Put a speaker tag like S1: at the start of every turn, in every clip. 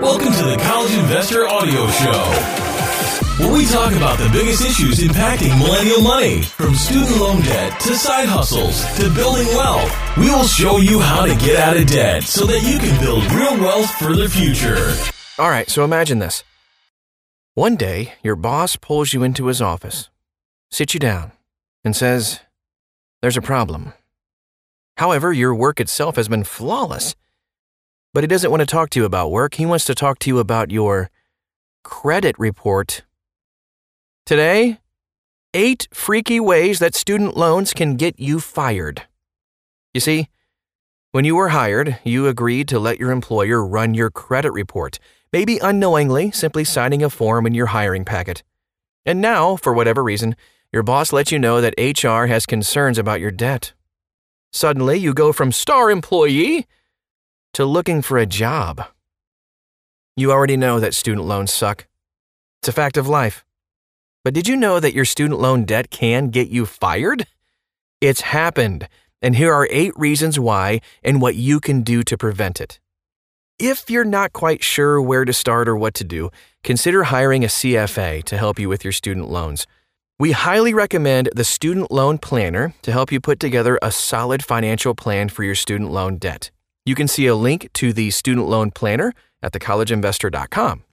S1: Welcome to the College Investor Audio Show where we talk about the biggest issues impacting millennial money, from student loan debt to side hustles to building wealth. We will show you how to get out of debt so that you can build real wealth for the future.
S2: All right, so imagine this. One day, your boss pulls you into his office, sits you down, and says, There's a problem. However, your work itself has been flawless. But he doesn't want to talk to you about work. He wants to talk to you about your credit report Today, eight freaky ways that student loans can get you fired. You see, when you were hired, you agreed to let your employer run your credit report, maybe unknowingly, simply signing a form in your hiring packet. And now, for whatever reason, your boss lets you know that HR has concerns about your debt. Suddenly, you go from star employee to looking for a job. You already know that student loans suck. It's a fact of life. But did you know that your student loan debt can get you fired? It's happened, and here are eight reasons why and what you can do to prevent it. If you're not quite sure where to start or what to do, consider hiring a CFA to help you with your student loans. We highly recommend the Student Loan Planner to help you put together a solid financial plan for your student loan debt. You can see a link to the Student Loan Planner at thecollegeinvestor.com.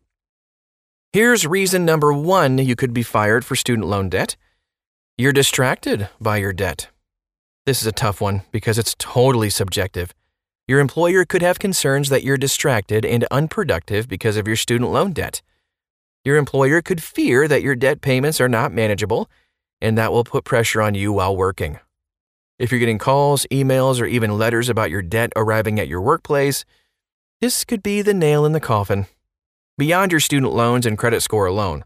S2: Here's reason number one you could be fired for student loan debt you're distracted by your debt. This is a tough one because it's totally subjective. Your employer could have concerns that you're distracted and unproductive because of your student loan debt. Your employer could fear that your debt payments are not manageable, and that will put pressure on you while working. If you're getting calls, emails, or even letters about your debt arriving at your workplace, this could be the nail in the coffin beyond your student loans and credit score alone.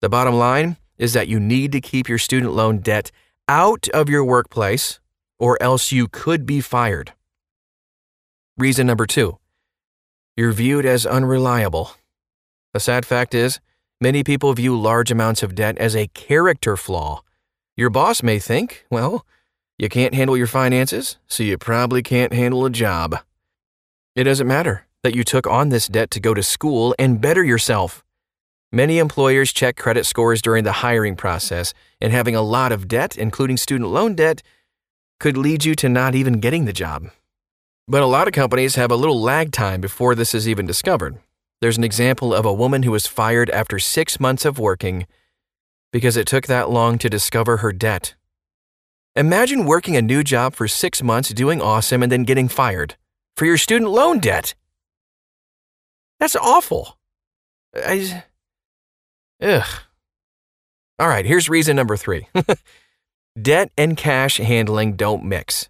S2: The bottom line is that you need to keep your student loan debt out of your workplace, or else you could be fired. Reason number two you're viewed as unreliable. The sad fact is, many people view large amounts of debt as a character flaw. Your boss may think, well, you can't handle your finances, so you probably can't handle a job. It doesn't matter that you took on this debt to go to school and better yourself. Many employers check credit scores during the hiring process, and having a lot of debt, including student loan debt, could lead you to not even getting the job. But a lot of companies have a little lag time before this is even discovered. There's an example of a woman who was fired after six months of working because it took that long to discover her debt. Imagine working a new job for six months, doing awesome, and then getting fired for your student loan debt. That's awful. I ugh. All right, here's reason number three debt and cash handling don't mix.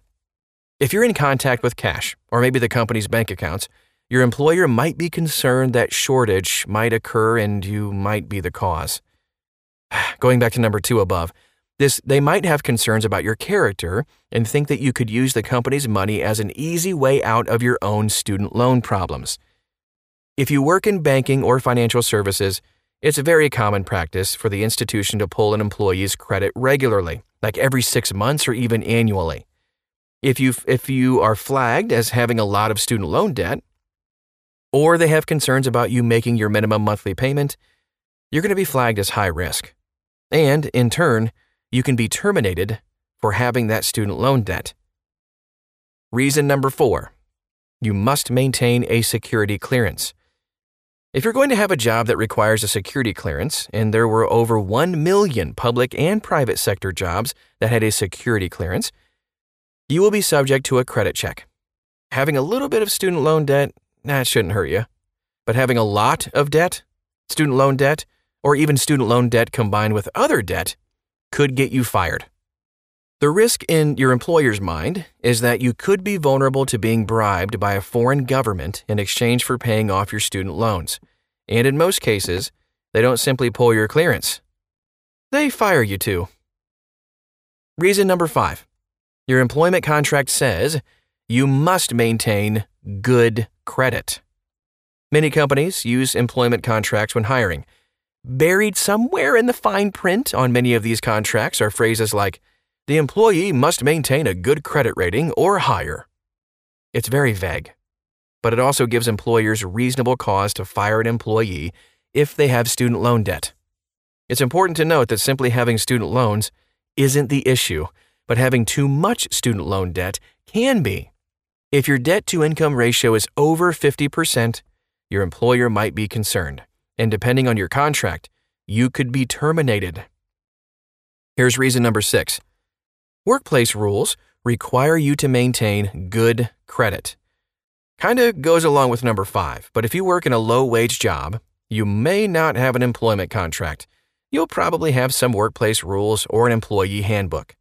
S2: If you're in contact with cash, or maybe the company's bank accounts, your employer might be concerned that shortage might occur and you might be the cause. Going back to number two above, this, they might have concerns about your character and think that you could use the company's money as an easy way out of your own student loan problems. If you work in banking or financial services, it's a very common practice for the institution to pull an employee's credit regularly, like every six months or even annually. If you, if you are flagged as having a lot of student loan debt, or they have concerns about you making your minimum monthly payment, you're going to be flagged as high risk. And, in turn, you can be terminated for having that student loan debt. Reason number four you must maintain a security clearance. If you're going to have a job that requires a security clearance, and there were over 1 million public and private sector jobs that had a security clearance, you will be subject to a credit check. Having a little bit of student loan debt, that shouldn't hurt you. But having a lot of debt, student loan debt, or even student loan debt combined with other debt, could get you fired. The risk in your employer's mind is that you could be vulnerable to being bribed by a foreign government in exchange for paying off your student loans. And in most cases, they don't simply pull your clearance, they fire you too. Reason number five your employment contract says you must maintain good credit. Many companies use employment contracts when hiring. Buried somewhere in the fine print on many of these contracts are phrases like, the employee must maintain a good credit rating or higher. It's very vague. but it also gives employers reasonable cause to fire an employee if they have student loan debt. It's important to note that simply having student loans isn't the issue, but having too much student loan debt can be. If your debt to income ratio is over 50%, your employer might be concerned, and depending on your contract, you could be terminated. Here's reason number six workplace rules require you to maintain good credit. Kinda goes along with number five, but if you work in a low wage job, you may not have an employment contract. You'll probably have some workplace rules or an employee handbook.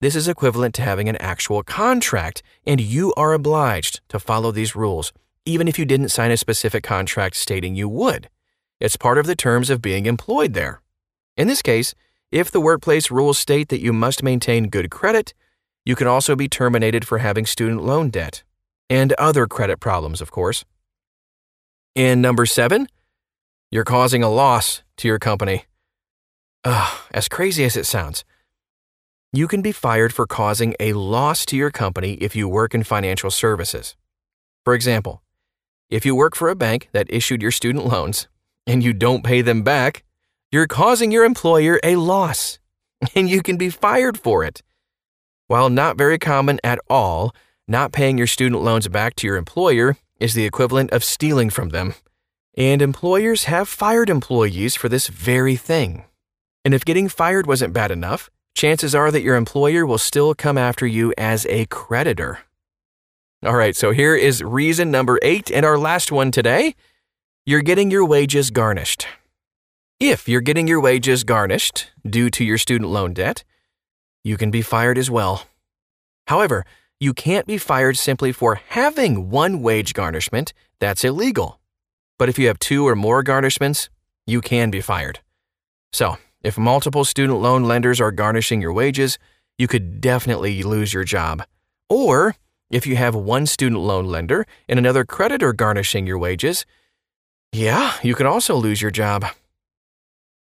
S2: This is equivalent to having an actual contract, and you are obliged to follow these rules, even if you didn't sign a specific contract stating you would. It's part of the terms of being employed there. In this case, if the workplace rules state that you must maintain good credit, you can also be terminated for having student loan debt and other credit problems, of course. In number seven, you're causing a loss to your company. Ugh, as crazy as it sounds, you can be fired for causing a loss to your company if you work in financial services. For example, if you work for a bank that issued your student loans and you don't pay them back, you're causing your employer a loss, and you can be fired for it. While not very common at all, not paying your student loans back to your employer is the equivalent of stealing from them. And employers have fired employees for this very thing. And if getting fired wasn't bad enough, chances are that your employer will still come after you as a creditor. All right, so here is reason number eight and our last one today. You're getting your wages garnished. If you're getting your wages garnished due to your student loan debt, you can be fired as well. However, you can't be fired simply for having one wage garnishment, that's illegal. But if you have two or more garnishments, you can be fired. So, if multiple student loan lenders are garnishing your wages, you could definitely lose your job. Or, if you have one student loan lender and another creditor garnishing your wages, yeah, you could also lose your job.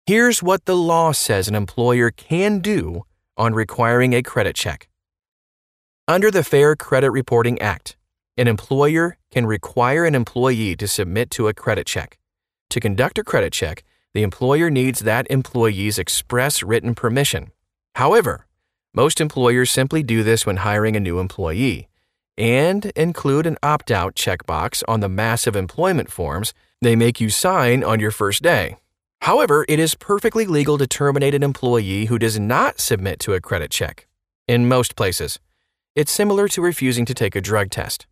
S2: Here's what the law says an employer can do on requiring a credit check. Under the Fair Credit Reporting Act, an employer can require an employee to submit to a credit check. To conduct a credit check, the employer needs that employee's express written permission. However, most employers simply do this when hiring a new employee and include an opt out checkbox on the massive employment forms they make you sign on your first day. However, it is perfectly legal to terminate an employee who does not submit to a credit check. In most places, it's similar to refusing to take a drug test.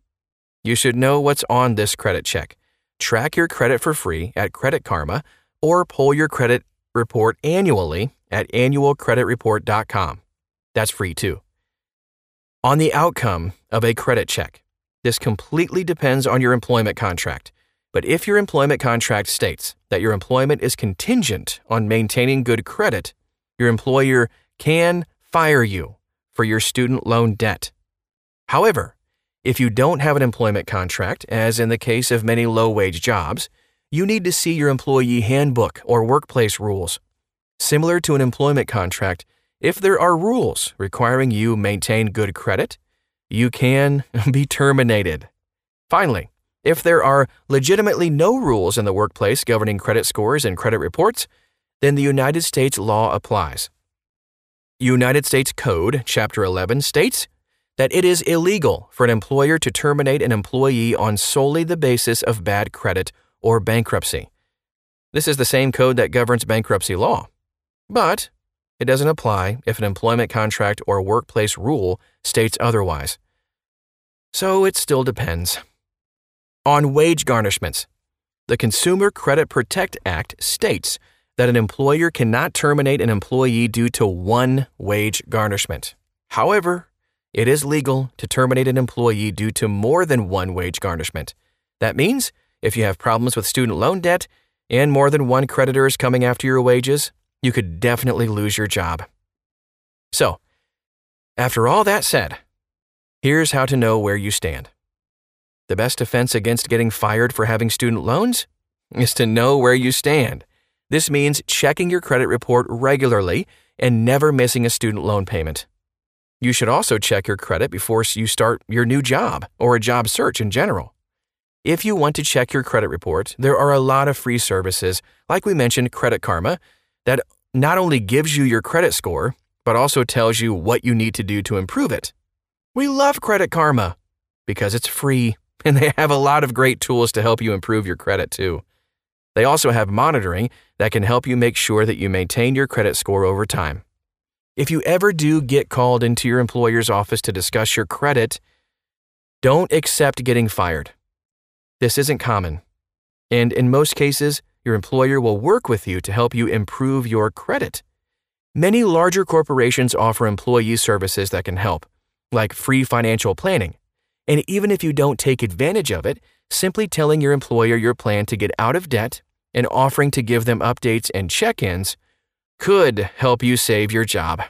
S2: You should know what's on this credit check. Track your credit for free at Credit Karma or pull your credit report annually at annualcreditreport.com. That's free too. On the outcome of a credit check, this completely depends on your employment contract. But if your employment contract states that your employment is contingent on maintaining good credit, your employer can fire you for your student loan debt. However, if you don't have an employment contract, as in the case of many low wage jobs, you need to see your employee handbook or workplace rules. Similar to an employment contract, if there are rules requiring you maintain good credit, you can be terminated. Finally, if there are legitimately no rules in the workplace governing credit scores and credit reports, then the United States law applies. United States Code, Chapter 11, states that it is illegal for an employer to terminate an employee on solely the basis of bad credit or bankruptcy. This is the same code that governs bankruptcy law. But it doesn't apply if an employment contract or workplace rule states otherwise. So it still depends. On wage garnishments, the Consumer Credit Protect Act states that an employer cannot terminate an employee due to one wage garnishment. However, it is legal to terminate an employee due to more than one wage garnishment. That means if you have problems with student loan debt and more than one creditor is coming after your wages, you could definitely lose your job. So, after all that said, here's how to know where you stand. The best defense against getting fired for having student loans is to know where you stand. This means checking your credit report regularly and never missing a student loan payment. You should also check your credit before you start your new job or a job search in general. If you want to check your credit report, there are a lot of free services, like we mentioned, Credit Karma, that not only gives you your credit score, but also tells you what you need to do to improve it. We love Credit Karma because it's free and they have a lot of great tools to help you improve your credit too. They also have monitoring that can help you make sure that you maintain your credit score over time. If you ever do get called into your employer's office to discuss your credit, don't accept getting fired. This isn't common. And in most cases, your employer will work with you to help you improve your credit. Many larger corporations offer employee services that can help, like free financial planning. And even if you don't take advantage of it, simply telling your employer your plan to get out of debt and offering to give them updates and check ins could help you save your job.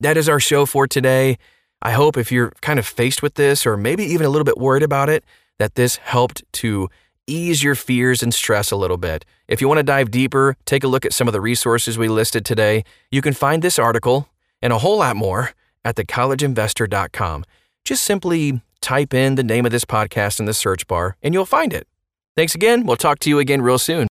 S2: That is our show for today. I hope if you're kind of faced with this or maybe even a little bit worried about it, that this helped to ease your fears and stress a little bit. If you want to dive deeper, take a look at some of the resources we listed today. You can find this article and a whole lot more at thecollegeinvestor.com. Just simply type in the name of this podcast in the search bar and you'll find it. Thanks again. We'll talk to you again real soon.